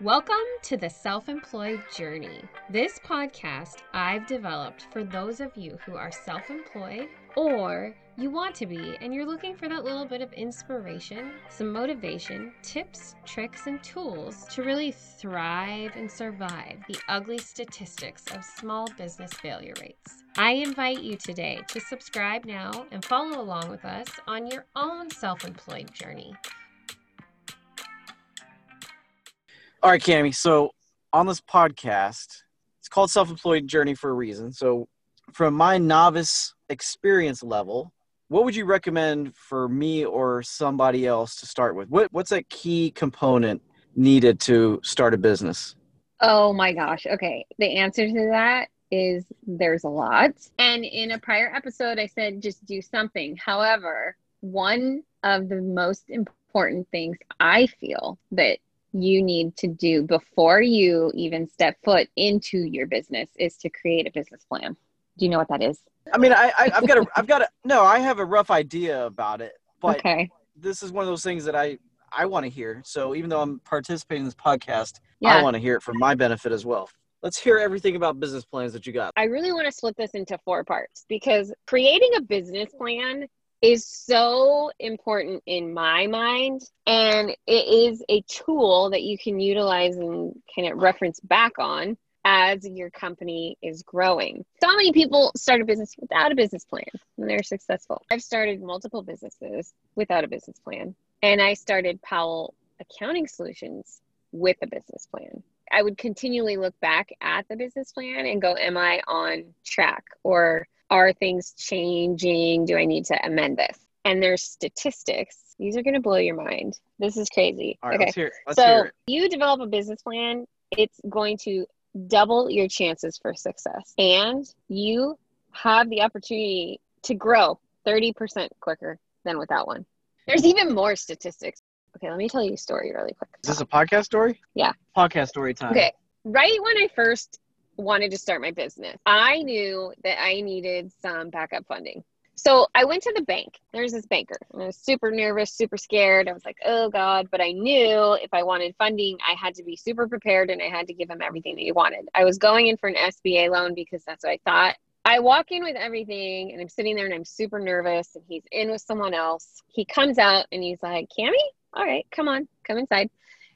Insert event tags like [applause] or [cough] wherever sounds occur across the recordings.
Welcome to the Self Employed Journey. This podcast I've developed for those of you who are self employed or you want to be and you're looking for that little bit of inspiration, some motivation, tips, tricks, and tools to really thrive and survive the ugly statistics of small business failure rates. I invite you today to subscribe now and follow along with us on your own self employed journey. All right, Cami. So on this podcast, it's called Self Employed Journey for a reason. So, from my novice experience level, what would you recommend for me or somebody else to start with? What What's a key component needed to start a business? Oh my gosh. Okay. The answer to that is there's a lot. And in a prior episode, I said just do something. However, one of the most important things I feel that you need to do before you even step foot into your business is to create a business plan. Do you know what that is? I mean, I, I have got a I've got a no, I have a rough idea about it, but okay. this is one of those things that I I want to hear. So even though I'm participating in this podcast, yeah. I want to hear it for my benefit as well. Let's hear everything about business plans that you got. I really want to split this into four parts because creating a business plan is so important in my mind. And it is a tool that you can utilize and kind of reference back on as your company is growing. So many people start a business without a business plan and they're successful. I've started multiple businesses without a business plan. And I started Powell Accounting Solutions with a business plan. I would continually look back at the business plan and go, Am I on track? Or are things changing? Do I need to amend this? And there's statistics. These are going to blow your mind. This is crazy. okay. Let's hear, let's so you develop a business plan. It's going to double your chances for success. And you have the opportunity to grow 30% quicker than without one. There's even more statistics. Okay, let me tell you a story really quick. Is this a podcast story? Yeah. Podcast story time. Okay. Right when I first wanted to start my business, I knew that I needed some backup funding. So I went to the bank. There's this banker. I was super nervous, super scared. I was like, oh God. But I knew if I wanted funding, I had to be super prepared and I had to give him everything that he wanted. I was going in for an SBA loan because that's what I thought. I walk in with everything and I'm sitting there and I'm super nervous and he's in with someone else. He comes out and he's like, Cami, all right, come on, come inside.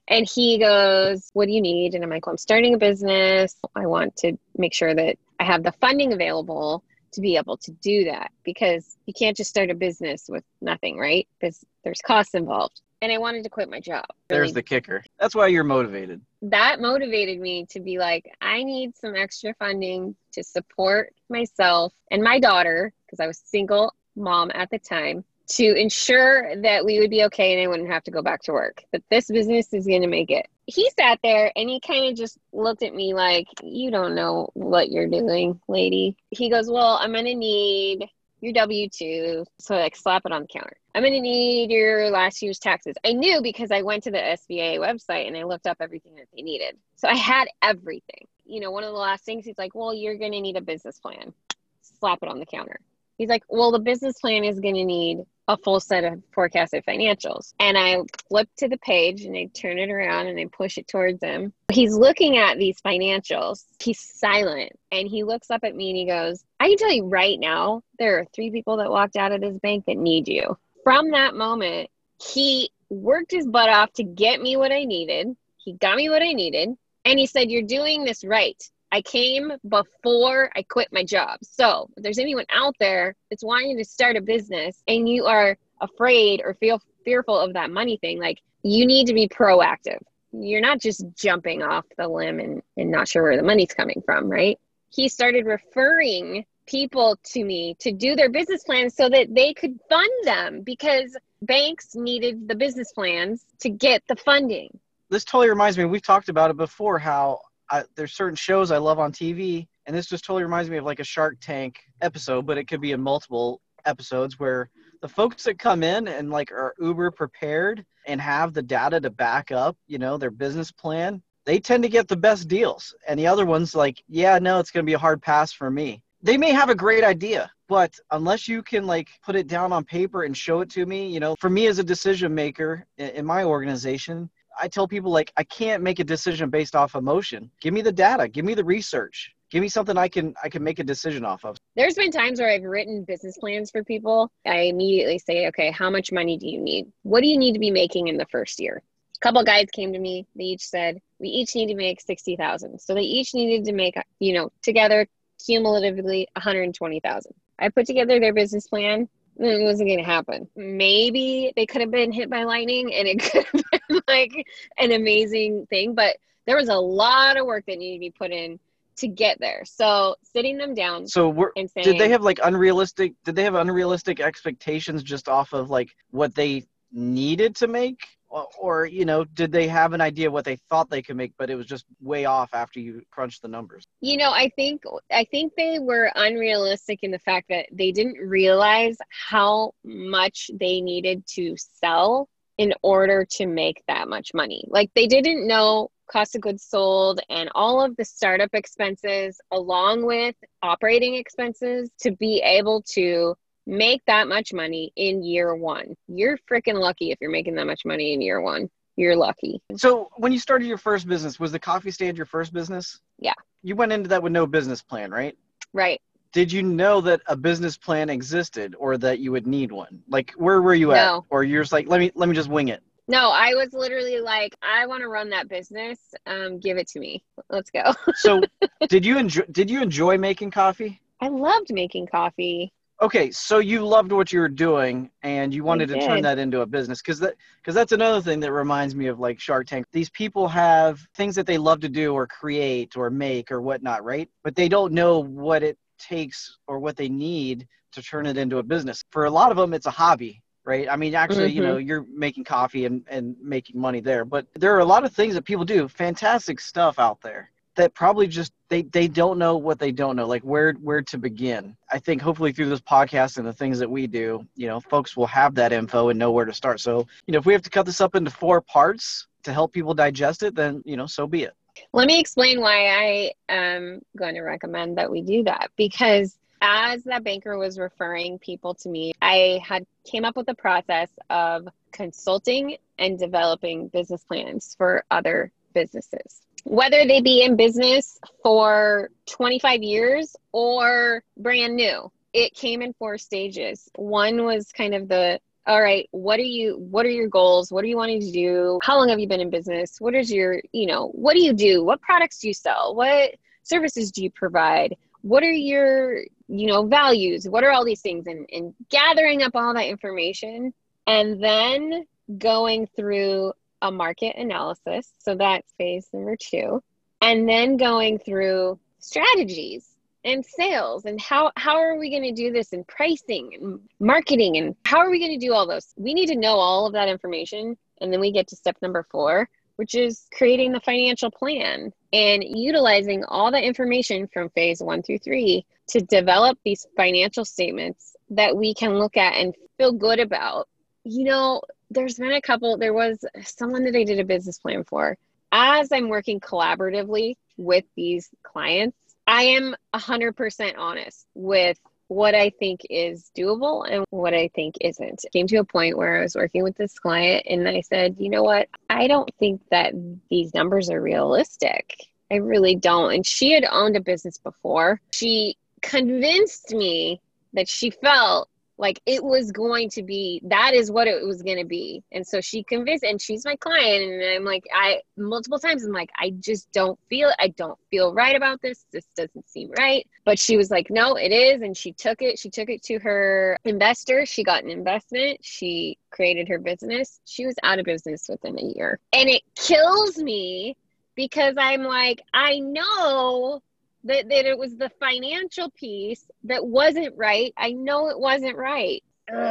And he goes, What do you need? And I'm like, well, I'm starting a business. I want to make sure that I have the funding available to be able to do that because you can't just start a business with nothing, right? Because there's costs involved. And I wanted to quit my job. Really. There's the kicker. That's why you're motivated. That motivated me to be like, I need some extra funding to support myself and my daughter because I was single mom at the time to ensure that we would be okay and I wouldn't have to go back to work. But this business is going to make it. He sat there and he kind of just looked at me like, You don't know what you're doing, lady. He goes, Well, I'm going to need your W 2. So, like, slap it on the counter. I'm going to need your last year's taxes. I knew because I went to the SBA website and I looked up everything that they needed. So, I had everything. You know, one of the last things he's like, Well, you're going to need a business plan. Slap it on the counter. He's like, Well, the business plan is going to need a full set of forecasted financials. And I flip to the page and I turn it around and I push it towards him. He's looking at these financials. He's silent and he looks up at me and he goes, I can tell you right now, there are three people that walked out of this bank that need you. From that moment, he worked his butt off to get me what I needed. He got me what I needed. And he said, You're doing this right. I came before I quit my job. So if there's anyone out there that's wanting to start a business and you are afraid or feel fearful of that money thing, like you need to be proactive. You're not just jumping off the limb and, and not sure where the money's coming from, right? He started referring people to me to do their business plans so that they could fund them because banks needed the business plans to get the funding. This totally reminds me, we've talked about it before how I, there's certain shows I love on TV, and this just totally reminds me of like a Shark Tank episode, but it could be in multiple episodes where the folks that come in and like are uber prepared and have the data to back up, you know, their business plan, they tend to get the best deals. And the other ones like, yeah, no, it's going to be a hard pass for me. They may have a great idea, but unless you can like put it down on paper and show it to me, you know, for me as a decision maker in my organization, I tell people like I can't make a decision based off emotion. Give me the data, give me the research. Give me something I can I can make a decision off of. There's been times where I've written business plans for people. I immediately say, okay, how much money do you need? What do you need to be making in the first year? A couple guys came to me. They each said, we each need to make 60,000. So they each needed to make, you know, together cumulatively 120,000. I put together their business plan. It wasn't going to happen. Maybe they could have been hit by lightning and it [laughs] could have been like an amazing thing, but there was a lot of work that needed to be put in to get there. So sitting them down. So we're, and saying, did they have like unrealistic? Did they have unrealistic expectations just off of like what they needed to make? Or you know did they have an idea what they thought they could make but it was just way off after you crunched the numbers? You know i think i think they were unrealistic in the fact that they didn't realize how much they needed to sell in order to make that much money. Like they didn't know cost of goods sold and all of the startup expenses along with operating expenses to be able to make that much money in year one. You're freaking lucky if you're making that much money in year one. You're lucky. So, when you started your first business, was the coffee stand your first business? Yeah. You went into that with no business plan, right? Right. Did you know that a business plan existed or that you would need one? Like, where were you no. at? Or you're just like, let me let me just wing it. No, I was literally like, I want to run that business. Um, give it to me. Let's go. so, [laughs] did you enjoy? Did you enjoy making coffee? I loved making coffee okay so you loved what you were doing and you wanted to turn that into a business because that because that's another thing that reminds me of like shark tank. These people have things that they love to do or create or make or whatnot right? But they don't know what it takes or what they need to turn it into a business. For a lot of them it's a hobby right? I mean actually mm-hmm. you know mm-hmm. you're making coffee and, and making money there but there are a lot of things that people do. Fantastic stuff out there that probably just they they don't know what they don't know like where where to begin. I think hopefully through this podcast and the things that we do you know folks will have that info and know where to start. So you know if we have to cut this up into four parts to help people digest it then you know so be it. Let me explain why i am going to recommend that we do that. Because as that banker was referring people to me i had came up with a process of consulting and developing business plans for other businesses whether they be in business for 25 years or brand new it came in four stages. One was kind of the all right what are you what are your goals? What are you wanting to do? How long have you been in business? What is your you know what do you do? What products do you sell? What services do you provide? What are your you know values? What are all these things? And, and gathering up all that information and then going through a market analysis. So that's phase number two. And then going through strategies and sales and how, how are we going to do this and pricing and marketing and how are we going to do all those? We need to know all of that information. And then we get to step number four, which is creating the financial plan and utilizing all the information from phase one through three to develop these financial statements that we can look at and feel good about. You know, there's been a couple there was someone that i did a business plan for. As i'm working collaboratively with these clients i am 100% honest with what i think is doable and what i think isn't. Came to a point where i was working with this client and i said you know what? I don't think that these numbers are realistic. I really don't. And she had owned a business before. She convinced me that she felt like it was going to be that is what it was going to be. And so she convinced and she's my client and i'm like i multiple times i'm like i just don't feel i don't feel right about this. This doesn't seem right. But she was like no it is. And she took it she took it to her investor. She got an investment. She created her business. She was out of business within a year. And it kills me because i'm like i know that, that it was the financial piece that wasn't right. I know it wasn't right.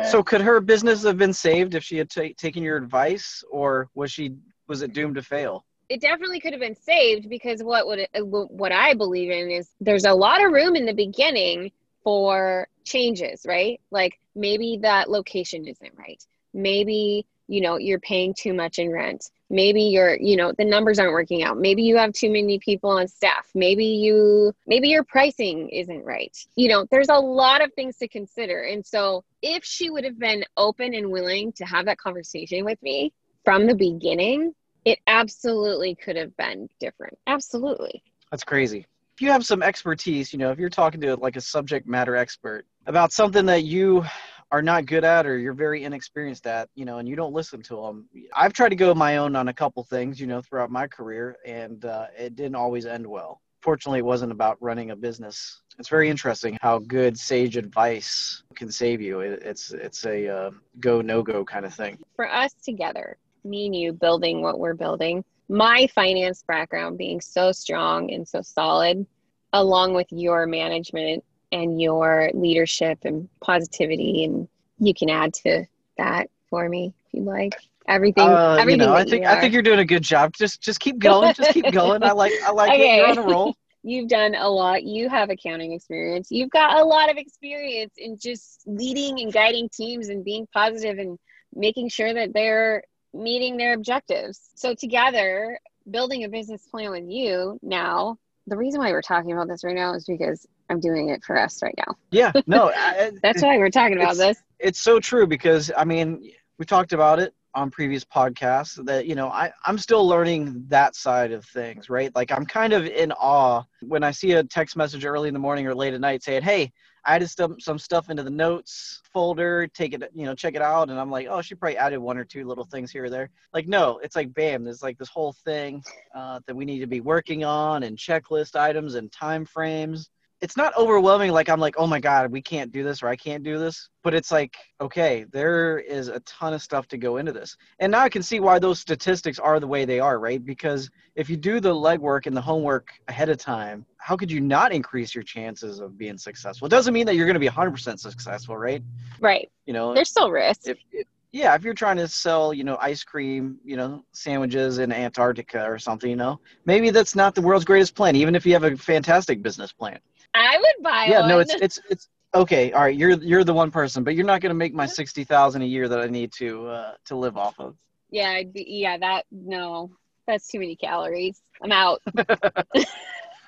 So could her business have been saved if she had t- taken your advice, or was she was it doomed to fail? It definitely could have been saved because what would it, uh, what I believe in is there's a lot of room in the beginning for changes, right? Like maybe that location isn't right. Maybe you know you're paying too much in rent maybe you're you know the numbers aren't working out maybe you have too many people on staff maybe you maybe your pricing isn't right you know there's a lot of things to consider and so if she would have been open and willing to have that conversation with me from the beginning it absolutely could have been different. Absolutely. That's crazy. If you have some expertise, you know, if you're talking to like a subject matter expert about something that you are not good at or you're very inexperienced at, you know, and you don't listen to them. I've tried to go my own on a couple things, you know, throughout my career, and uh, it didn't always end well. Fortunately, it wasn't about running a business. It's very interesting how good sage advice can save you. It, it's it's a uh, go no go kind of thing. For us together, me and you building what we're building, my finance background being so strong and so solid, along with your management and your leadership and positivity and you can add to that for me if you'd like everything Uh, everything you know, I think I think you're doing a good job. Just just keep going. Just keep going. I like I like it. You're on a roll. [laughs] you've done a lot you have accounting experience you've got a lot of experience in just leading and guiding teams and being positive and making sure that they're meeting their objectives so together building a business plan with you now the reason why we're talking about this right now is because i'm doing it for us right now. Yeah. No. [laughs] I, that's why we're talking about this. it's so true because I mean we talked about it on previous podcasts that you know I I'm still learning that side of things right? Like I'm kind of in awe when I see a text message early in the morning or late at night saying hey I added some some stuff into the notes folder. Take it you know check it out. And I'm like oh she probably added one or two little things here or there. Like no it's like bam there's like this whole thing uh, that we need to be working on and checklist items and time frames it's not overwhelming like i'm like oh my god we can't do this or i can't do this but it's like okay there is a ton of stuff to go into this. And now i can see why those statistics are the way they are right? Because if you do the legwork and the homework ahead of time how could you not increase your chances of being successful? It doesn't mean that you're going to be 100% successful right? Right. You know? There's still risk. If, if yeah if you're trying to sell you know ice cream you know sandwiches in antarctica or something you know maybe that's not the world's greatest plan even if you have a fantastic business plan i would buy yeah one. no it's it's it's okay all right you're you're the one person but you're not going to make my 60000 a year that i need to uh to live off of yeah I'd be- yeah that no that's too many calories i'm out [laughs]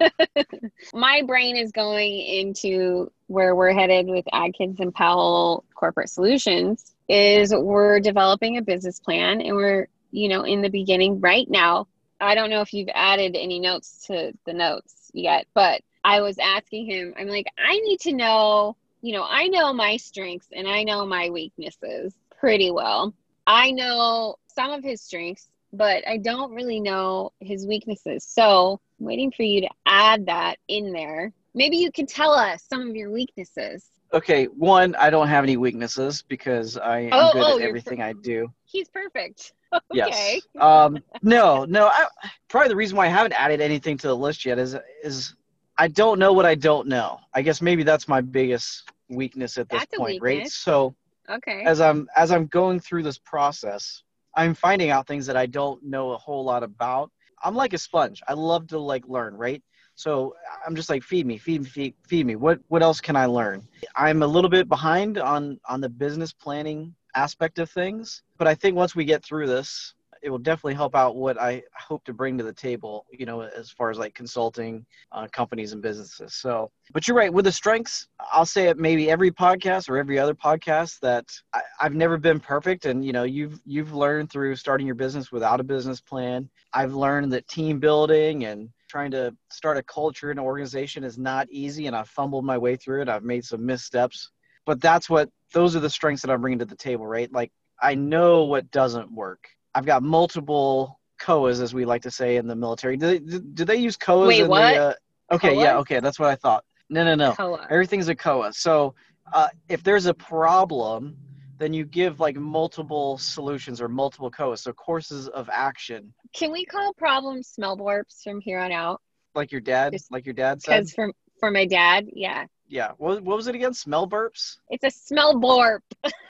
[laughs] my brain is going into where we're headed with Adkins and Powell Corporate Solutions is we're developing a business plan and we're, you know, in the beginning right now. I don't know if you've added any notes to the notes yet, but I was asking him, I'm like, I need to know, you know, I know my strengths and I know my weaknesses pretty well. I know some of his strengths, but I don't really know his weaknesses. So I'm waiting for you to add that in there. Maybe you can tell us some of your weaknesses. okay one i don't have any weaknesses because i am Oh, good oh, at everything i do He's perfect. [laughs] Yes. Okay. Um, no, no. I, probably the reason why I haven't added anything to the list yet is is I don't know what I don't know. I guess maybe that's my biggest weakness at this That's point, right? So Okay. as I'm as I'm going through this process, I'm finding out things that I don't know a whole lot about. I'm like a sponge. I love to like learn, right? So I'm just like feed me, feed me, feed, feed me. What what else can I learn? I'm a little bit behind on on the business planning aspect of things, but I think once we get through this, it will definitely help out what I hope to bring to the table, you know, as far as like consulting uh, companies and businesses. So, but you're right with the strengths. I'll say it maybe every podcast or every other podcast that I, I've never been perfect, and you know, you've you've learned through starting your business without a business plan. I've learned that team building and trying to start a culture and organization is not easy, and I've fumbled my way through it. I've made some missteps, but that's what those are the strengths that I'm bringing to the table, right? Like I know what doesn't work. I've got multiple COAs, as we like to say in the military. Do they, do, do they use COAs Wait, in what? the? Uh, okay, yeah, okay, that's what I thought. No, no, no. Koa. Everything's a COA. So uh, if there's a problem, then you give like multiple solutions or multiple COAs. So courses of action, Can we call problems smell borps from here on out? like your dad, Just like your dad said. Because for for my dad, yeah, Yeah. What, what was it again? Smell burps? it's a smell borp.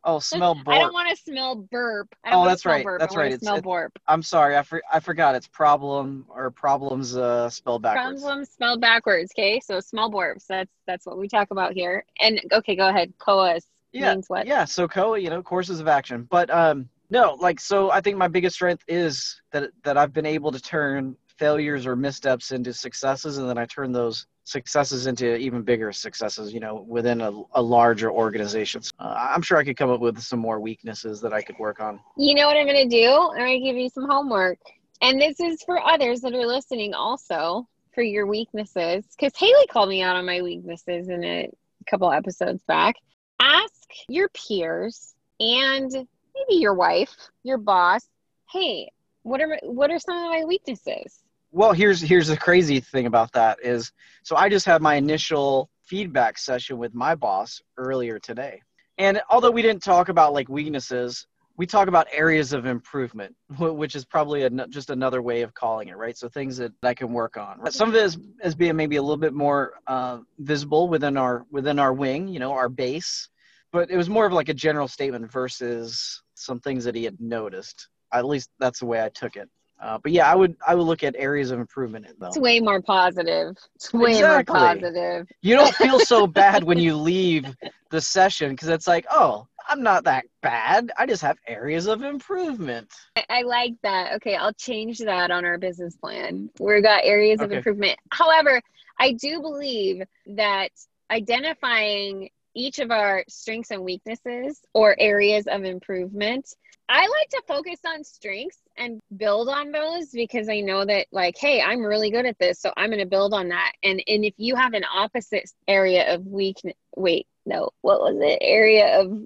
Oh, [laughs] smell I don't want to smell burp. I Oh, that's right, Burp. that's right. It's- Smell it's- borp. I'm sorry. I, for, I forgot. It's problem or problems uh, spelled backwards. Problems spelled backwards. Okay, so smell borps. That's that's what we talk about here. And okay, go ahead. Coas yeah means what? yeah so coa you know courses of action but um no like so i think my biggest strength is that that i've been able to turn failures or missteps into successes and then i turn those successes into even bigger successes you know within a, a larger organization uh, i'm sure i could come up with some more weaknesses that i could work on You know what I'm gonna do? I'm gonna give you some homework. And this is for others that are listening also for your weaknesses. Because Haley called me out on my weaknesses in a couple episodes back. Ask your peers and maybe your wife, your boss, hey, what are what are some of my weaknesses? Well, here's here's the crazy thing about that is so I just had my initial feedback session with my boss earlier today. And although we didn't talk about like weaknesses, we talk about areas of improvement, [laughs] which is probably a, just another way of calling it, right? So things that I can work on. Some of it is, is being maybe a little bit more uh, visible within our within our wing, you know, our base. But it was more of like a general statement versus some things that he had noticed. At least that's the way I took it. Uh, but yeah, I would I would look at areas of improvement though. It's way more positive. It's way exactly. more positive. You don't feel so [laughs] bad when you leave the session because it's like, oh, I'm not that bad. I just have areas of improvement. I, I like that. Okay, I'll change that on our business plan. We've got areas of improvement. However, I do believe that identifying each of our strengths and weaknesses or areas of improvement. I like to focus on strengths and build on those because I know that like, hey, I'm really good at this, so I'm going to build on that. And and if you have an opposite area of weakness, wait, no, what was it? Area of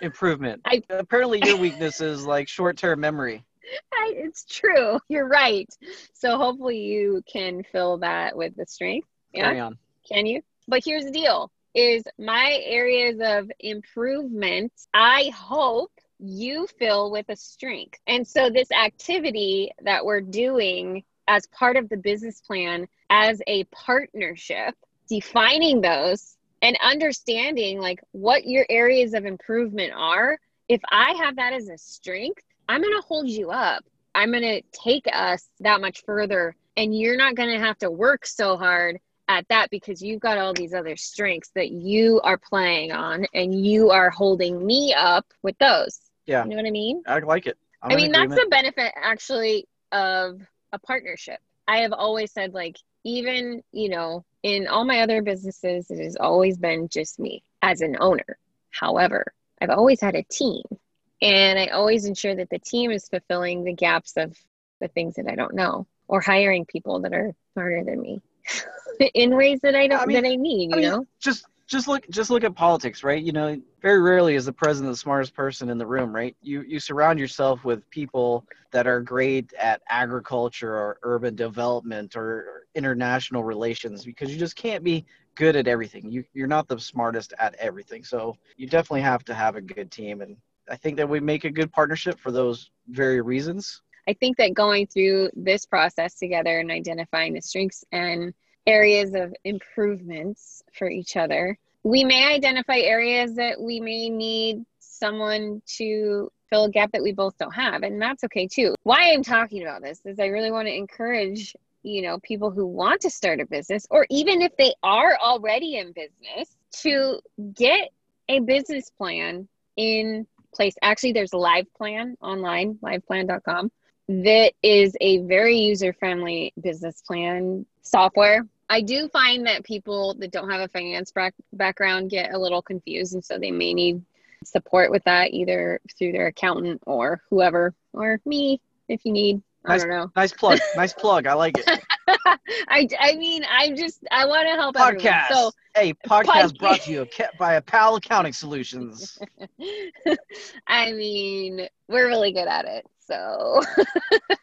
improvement. I, Apparently, your [laughs] weakness is like short-term memory. I, it's true. You're right. So hopefully you can fill that with the strength. Yeah. Carry on. Can you? But here's the deal is my areas of improvement. I hope you fill with a strength. And so, this activity that we're doing as part of the business plan as a partnership, defining those and understanding like what your areas of improvement are. If I have that as a strength, I'm going to hold you up. I'm going to take us that much further. And you're not going to have to work so hard at that because you've got all these other strengths that you are playing on and you are holding me up with those. Yeah. You know what I mean? I like it. I'm i mean, that's the benefit actually of a partnership. I have always said, like, even, you know, in all my other businesses, it has always been just me as an owner. However, I've always had a team and I always ensure that the team is fulfilling the gaps of the things that I don't know or hiring people that are smarter than me. [laughs] in ways that I don't I mean, that I need. You mean, know, just just look just look at politics, right? You know, very rarely is the president the smartest person in the room, right? You you surround yourself with people that are great at agriculture or urban development or international relations because you just can't be good at everything. You you're not the smartest at everything. So you definitely have to have a good team and I think that we make a good partnership for those very reasons. I think that going through this process together and identifying the strengths and areas of improvements for each other, we may identify areas that we may need someone to fill a gap that we both don't have and that's okay too. Why i'm talking about this is i really want to encourage you know people who want to start a business or even if they are already in business to get a business plan in place. Actually there's a LivePlan online liveplan.com that is a very user friendly business plan software. I do find that people that don't have a finance back- background get a little confused, and so they may need support with that either through their accountant or whoever, or me if you need. I don't know. Nice plug. nice plug. I like it. [laughs] I, I mean, I just I want to help out. podcast. Everyone. So hey, podcast brought to you by a Powell Accounting Solutions. [laughs] I mean, we're really good at it. So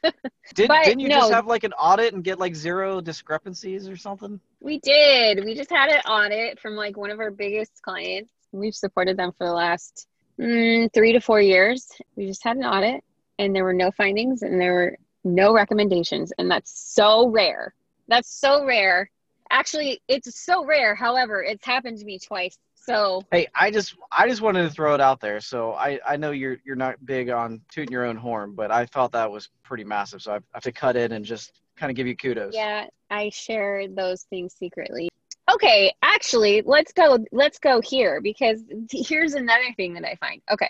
[laughs] Did, but, didn't you no, just have like an audit and get like zero discrepancies or something? We did. We just had an audit from like one of our biggest clients. We've supported them for the last mm, three to four years. We just had an audit and there were no findings and there were no recommendations. And that's so rare. That's so rare. Actually, it's so rare. However, it's happened to me twice so hey, I just I just wanted to throw it out there. So I I know you're you're not big on tooting your own horn, but I thought that was pretty massive. So I have to cut in and just kind of give you kudos. Yeah, I share those things secretly. Okay, actually, let's go let's go here because here's another thing that I find. Okay.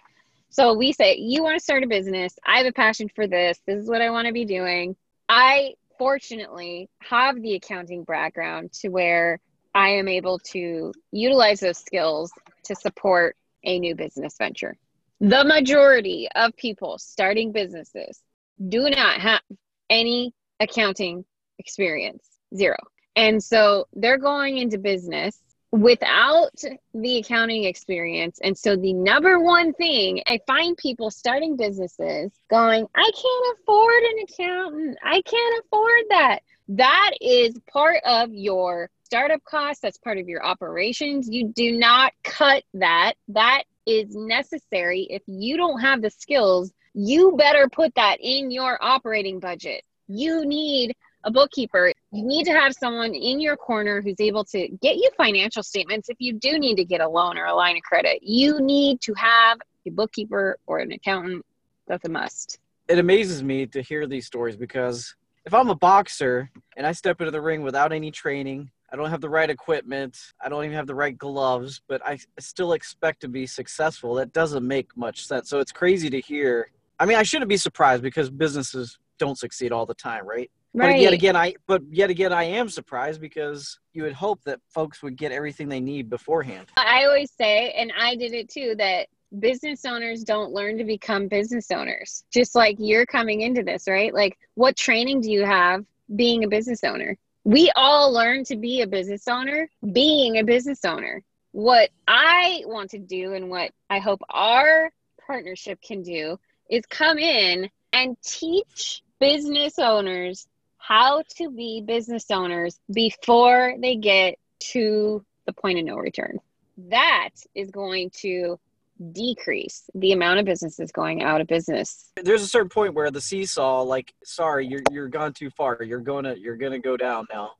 So we say you want to start a business. I have a passion for this. This is what I want to be doing. I fortunately have the accounting background to where I am able to utilize those skills to support a new business venture. The majority of people starting businesses do not have any accounting experience, zero. And so they're going into business without the accounting experience. And so the number one thing I find people starting businesses going, I can't afford an accountant. I can't afford that. That is part of your startup costs. That's part of your operations. You do not cut that. That is necessary. If you don't have the skills, you better put that in your operating budget. You need a bookkeeper. You need to have someone in your corner who's able to get you financial statements if you do need to get a loan or a line of credit. You need to have a bookkeeper or an accountant. That's a must. It amazes me to hear these stories because if I'm a boxer and I step into the ring without any training, I don't have the right equipment, I don't even have the right gloves, but I still expect to be successful. That doesn't make much sense. So it's crazy to hear. I mean, I shouldn't be surprised because businesses don't succeed all the time, right? Right. But yet again, I but yet again, I am surprised because you would hope that folks would get everything they need beforehand. I always say, and I did it too, that business owners don't learn to become business owners. Just like you're coming into this, right? Like, what training do you have being a business owner? We all learn to be a business owner being a business owner. What I want to do and what I hope our partnership can do is come in and teach business owners how to be business owners before they get to the point of no return. That is going to decrease the amount of businesses going out of business. There's a certain point where the seesaw, like, sorry, you're you're gone too far. You're gonna you're gonna go down now.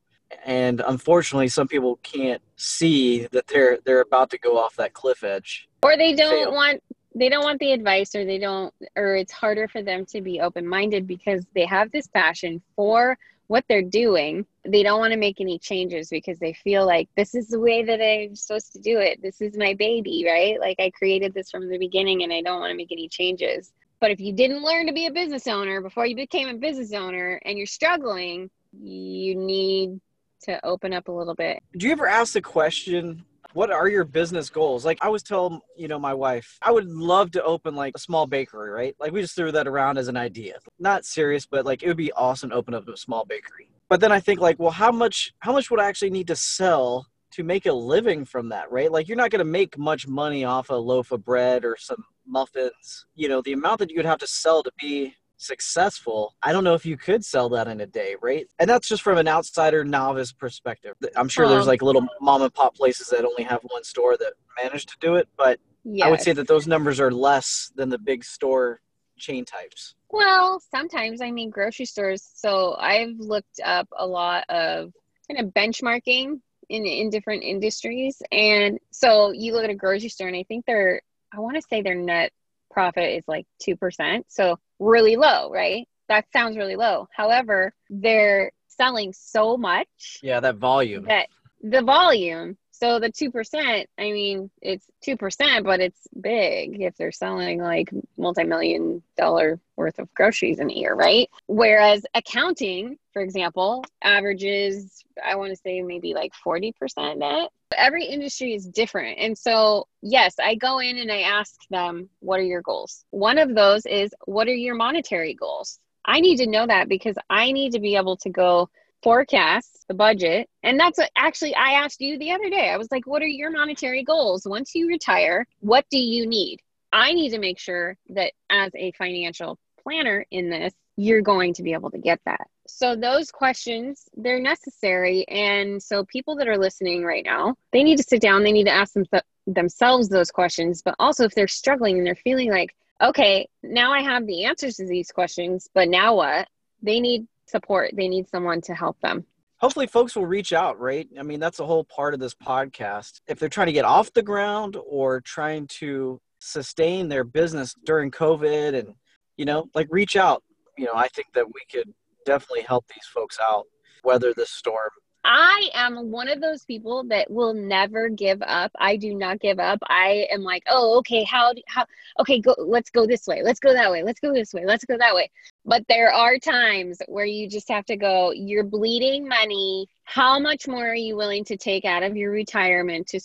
And unfortunately, some people can't see that they're they're about to go off that cliff edge. Or they don't Fail. want they don't want the advice or they don't or it's harder for them to be open-minded because they have this passion for what they're doing. They don't want to make any changes because they feel like this is the way that i'm supposed to do it. This is my baby right? Like i created this from the beginning and i don't want to make any changes. But if you didn't learn to be a business owner before you became a business owner and you're struggling you need to open up a little bit. Do you ever ask the question, what are your business goals? Like I was telling, you know, my wife, I would love to open like a small bakery, right? Like we just threw that around as an idea. Not serious, but like it would be awesome to open up a small bakery. But then I think like, well, how much how much would I actually need to sell to make a living from that, right? Like you're not going to make much money off a loaf of bread or some muffins. You know, the amount that you would have to sell to be successful, I don't know if you could sell that in a day, right? And that's just from an outsider novice perspective. I'm sure there's like little mom and pop places that only have one store that manage to do it, but yeah I would say that those numbers are less than the big store chain types. Well, sometimes I mean grocery stores. So I've looked up a lot of kind of benchmarking in in different industries, and so you look at a grocery store, and I think they're I want to say their net profit is like two percent, so really low, right? That sounds really low. However, they're selling so much Yeah, that volume. that the volume so the 2% i mean it's 2% but it's big if they're selling like multi-million dollar worth of groceries in a year right whereas accounting for example averages i want to say maybe like 40% net every industry is different and so yes i go in and i ask them what are your goals one of those is what are your monetary goals i need to know that because i need to be able to go forecast the budget. And that's what actually I asked you the other day. I was like, what are your monetary goals? Once you retire, what do you need? I need to make sure that as a financial planner in this, you're going to be able to get that. So those questions, they're necessary. And so people that are listening right now, they need to sit down, they need to ask them themselves those questions, but also if they're struggling and they're feeling like, okay, now I have the answers to these questions, but now what? They need support. They need someone to help them. Hopefully, folks will reach out, right? I mean, that's a whole part of this podcast. If they're trying to get off the ground or trying to sustain their business during COVID and, you know, like reach out. You know, I think that we could definitely help these folks out, weather this storm. I am one of those people that will never give up. I do not give up. I am like, oh, okay, how, do- how, okay, go, let's go this way. Let's go that way. Let's go this way. Let's go that way. But there are times where you just have to go, you're bleeding money. How much more are you willing to take out of your retirement to,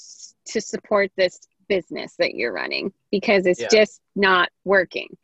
to support this business that you're running? Because it's Yeah. just not working.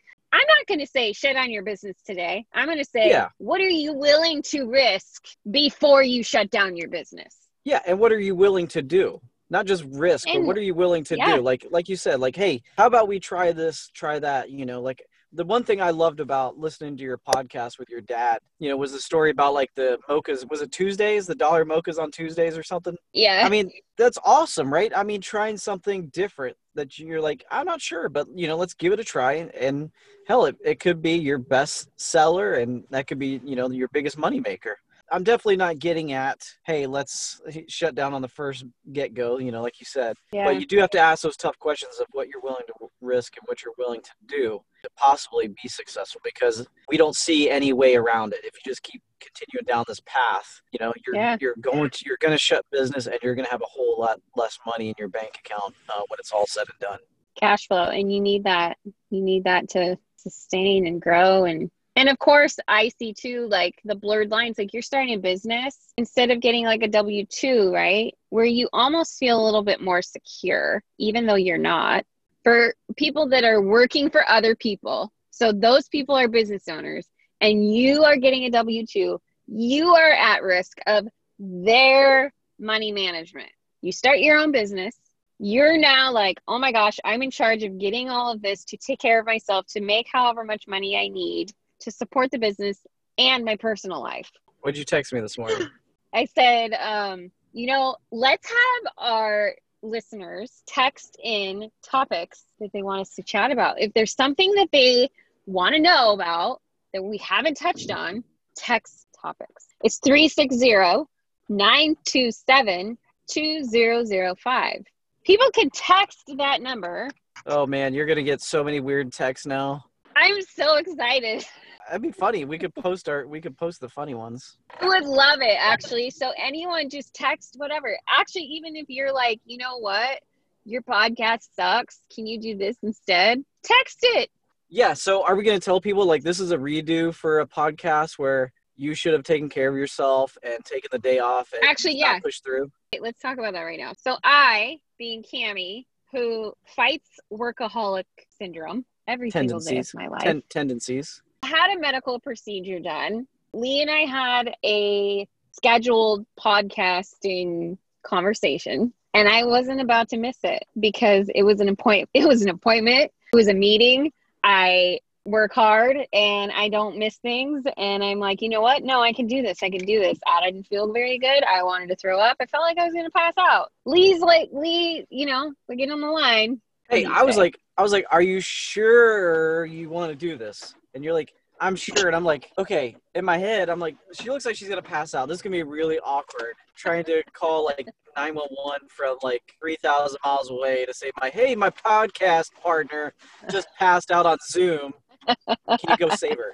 I'm not going to say shut down your business today. I'm going to say, Yeah. what are you willing to risk before you shut down your business? Yeah, and what are you willing to do? Not just risk, but what are you willing to yeah. do? Like like you said, like, hey, how about we try this, try that, you know, like the one thing I loved about listening to your podcast with your dad, you know, was the story about like the mochas. Was it Tuesdays? The dollar mochas on Tuesdays or something? Yeah. I mean, that's awesome, right? I mean, trying something different that you're like, I'm not sure, but you know, let's give it a try. And hell, it, it could be your best seller and that could be, you know, your biggest money maker. I'm definitely not getting at, hey, let's shut down on the first get go, you know, like you said. yeah. But you do have to ask those tough questions of what you're willing to risk and what you're willing to do to possibly be successful because we don't see any way around it. If you just keep continuing down this path, you know, you're Yeah. you're going to you're going to shut business and you're going to have a whole lot less money in your bank account uh, when it's all said and done. cash flow and you need that you need that to sustain and grow and and of course i see too like the blurred lines like you're starting a business instead of getting like a w2 right where you almost feel a little bit more secure even though you're not for people that are working for other people. So those people are business owners and you are getting a w2 you are at risk of their money management. You start your own business. You're now like, oh my gosh, I'm in charge of getting all of this to take care of myself, to make however much money I need to support the business and my personal life. What'd you text me this morning? [gasps] I said, um, you know, let's have our listeners text in topics that they want us to chat about. If there's something that they want to know about that we haven't touched on, text topics. It's 360 927 2005. People can text that number. oh man, you're going to get so many weird texts now. I'm so excited. [laughs] That'd be funny. We could post our we could post the funny ones. I would love it actually. So anyone just text whatever. Actually, even if you're like, you know what, your podcast sucks. Can you do this instead? Text it. Yeah, so are we going to tell people like this is a redo for a podcast where you should have taken care of yourself and taken the day off and Actually, yeah. push through? Wait, let's talk about that right now. So I, being Cami, who fights workaholic syndrome every single day of my life, Ten- tendencies. Had a medical procedure done. Lee and I had a scheduled podcasting conversation and I wasn't about to miss it because it was an appointment. It was an appointment. It was a meeting. I work hard and I don't miss things. And I'm like, you know what? No, I can do this. I can do this. I didn't feel very good. I wanted to throw up. I felt like I was going to pass out. Lee's like, Lee, you know, we get on the line. Hey, I was say? like, I was like, are you sure you want to do this? And you're like, I'm sure. And I'm like, okay. In my head, I'm like, she looks like she's gonna pass out. This is gonna be really awkward. Trying to call like 911 from like 3,000 miles away to say, my hey, my podcast partner just passed out on Zoom. Can you go save her?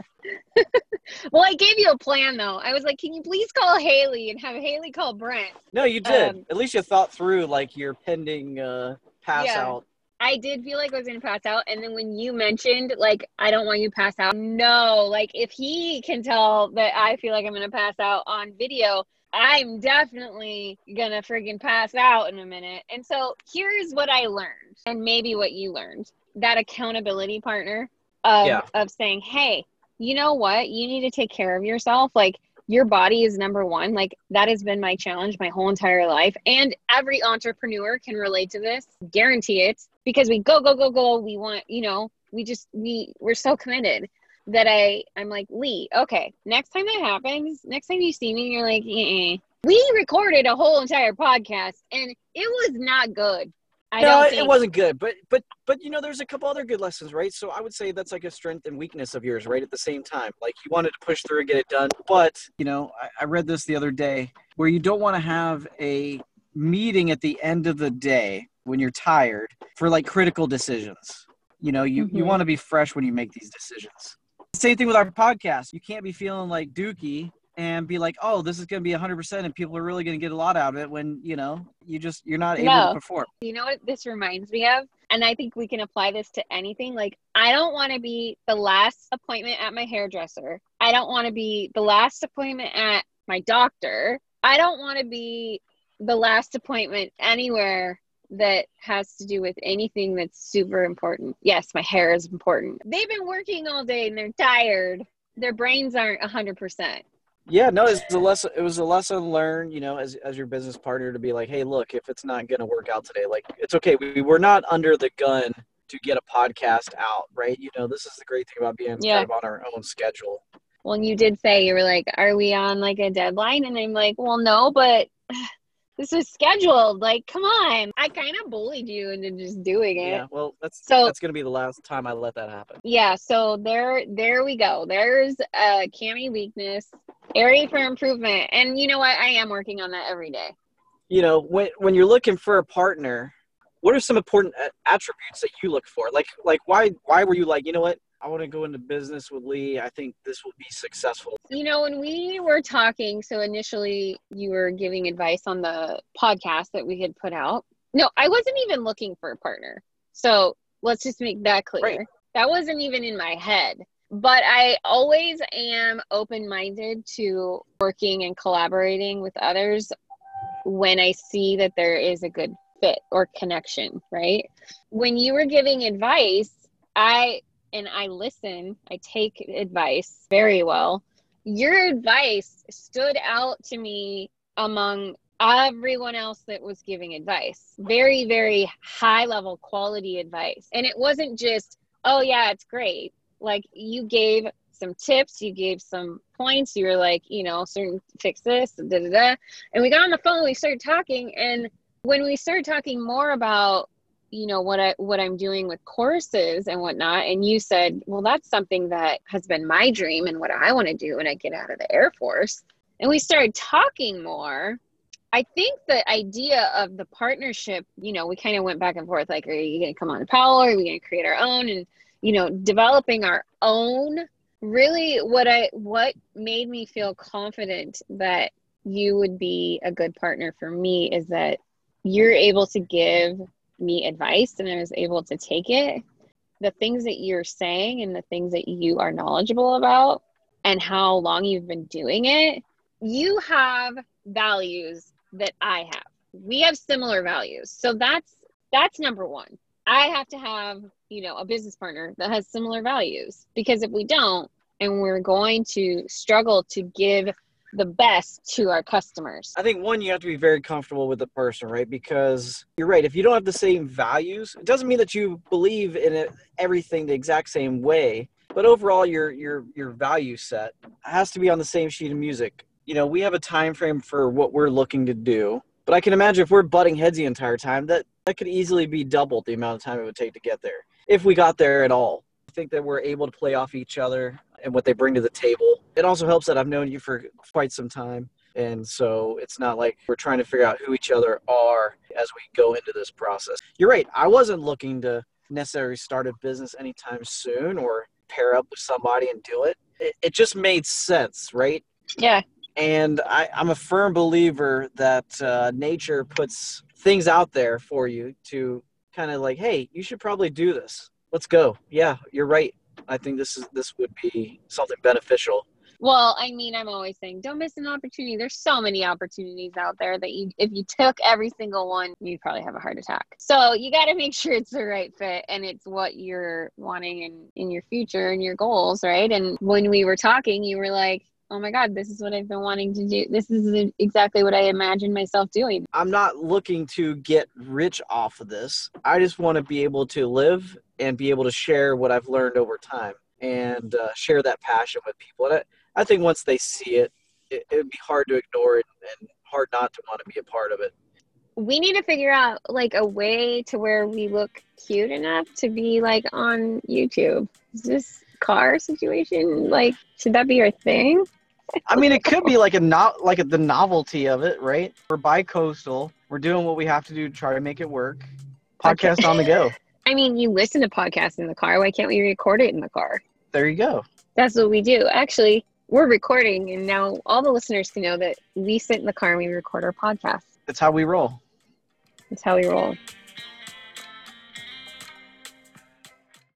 [laughs] Well, I gave you a plan though. I was like, can you please call Haley and have Haley call Brent? No, you did. Um, At least you thought through like your pending uh, pass Yeah. out. I did feel like I was gonna pass out, and then when you mentioned like I don't want you to pass out, no, like if he can tell that I feel like I'm gonna pass out on video, I'm definitely gonna friggin' pass out in a minute. And so here's what I learned, and maybe what you learned: that accountability partner of Yeah. of saying, hey, you know what, you need to take care of yourself, like. Your body is number one. Like that has been my challenge my whole entire life. And every entrepreneur can relate to this. Guarantee it because we go go go go we want you know we just we we're so committed that i i'm like lee okay next time that happens next time you see me you're like eh. we recorded a whole entire podcast and it was not good i no, it- think it wasn't good, but but but you know, there's a couple other good lessons, right? So I would say that's like a strength and weakness of yours, right? At the same time, like you wanted to push through and get it done, but you know, I, I read this the other day where you don't want to have a meeting at the end of the day when you're tired for like critical decisions. You know, you you Mhm. want to be fresh when you make these decisions. Same thing with our podcast. You can't be feeling like Dookie and be like, oh, this is going to be 100% and people are really going to get a lot out of it when, you know, you just, you're not able No. to perform. you know what this reminds me of and i think we can apply this to anything like i don't want to be the last appointment at my hairdresser i don't want to be the last appointment at my doctor i don't want to be the last appointment anywhere that has to do with anything that's super important. Yes, my hair is important. They've been working all day and they're tired. Their brains aren't 100%. Yeah, no, it's a lesson. It was a lesson learned, you know, as as your business partner to be like, hey, look, if it's not going to work out today, like it's okay. We we're not under the gun to get a podcast out, right? You know, this is the great thing about being Yeah. kind of on our own schedule. Well, you did say you were like, "Are we on like a deadline?" And I'm like, "Well, no, but this is scheduled. Like, come on." I kind of bullied you into just doing it. Yeah, well, that's So- that's going to be the last time I let that happen. Yeah, so there there we go. There's a Cami weakness, area for improvement. And you know what? I am working on that every day. You know, when when you're looking for a partner, what are some important uh, attributes that you look for? Like like why why were you like, you know what? I want to go into business with Lee. I think this will be successful. You know, when we were talking, so initially you were giving advice on the podcast that we had put out. No, I wasn't even looking for a partner. So let's just make that clear. Right. That wasn't even in my head. But I always am open minded to working and collaborating with others when I see that there is a good fit or connection, right? When you were giving advice, I and I listen, I take advice very well. Your advice stood out to me among everyone else that was giving advice. Very, very high level quality advice. And it wasn't just, oh, yeah, it's great. Like you gave some tips, you gave some points. You were like, you know, certain fix this, da da da. And we got on the phone, we started talking. And when we started talking more about you know what i what i'm doing with courses and whatnot and you said well that's something that has been my dream and what i want to do when i get out of the air force. And we started talking more. I think the idea of the partnership you know we kind of went back and forth like are you going to come on the powell? Or are we going to create our own? And you know developing our own really what i what made me feel confident that you would be a good partner for me is that you're able to give me advice and I was able to take it. The things that you're saying and the things that you are knowledgeable about and how long you've been doing it, you have values that I have. We have similar values. So that's that's number 1. I have to have, you know, a business partner that has similar values because if we don't and we're going to struggle to give the best to our customers. I think one, you have to be very comfortable with the person, right? Because you're right. If you don't have the same values, it doesn't mean that you believe in it, everything the exact same way. But overall, your your your value set has to be on the same sheet of music. You know, we have a time frame for what we're looking to do, but I can imagine if we're butting heads the entire time, that that could easily be double the amount of time it would take to get there, if we got there at all. I think that we're able to play off each other and what they bring to the table. It also helps that I've known you for quite some time. And so it's not like we're trying to figure out who each other are as we go into this process. You're right. I wasn't looking to necessarily start a business anytime soon or pair up with somebody and do it. It, it just made sense, right? Yeah. And I, I'm a firm believer that uh, nature puts things out there for you to kind of like, hey, you should probably do this. Let's go. Yeah, you're right. I think this is this would be something beneficial. Well, I mean, I'm always saying don't miss an opportunity. There's so many opportunities out there that you if you took every single one, you'd probably have a heart attack. So you got to make [laughs] sure it's the right fit and it's what you're wanting in in your future and your goals, right? And when we were talking, you were like, "Oh my god, this is what I've been wanting to do. This is exactly what I imagined myself doing." I'm not looking to get rich off of this. I just want to be able to live and be able to share what I've learned over time and uh, share that passion with people. And I, I think once they see it, it, it would be hard to ignore it and hard not to want to be a part of it. we need to figure out like a way to where we look cute enough to be like on YouTube. Is this car situation like should that be our thing? I mean, it could be like a not like a, the novelty of it, right? We're bi-coastal. We're doing what we have to do to try to make it work. Podcast on the go. [laughs] I mean, you listen to podcasts in the car. Why can't we record it in the car? There you go. That's what we do. Actually, we're recording, and now all the listeners can know that we sit in the car and we record our podcast. That's how we roll. That's how we roll.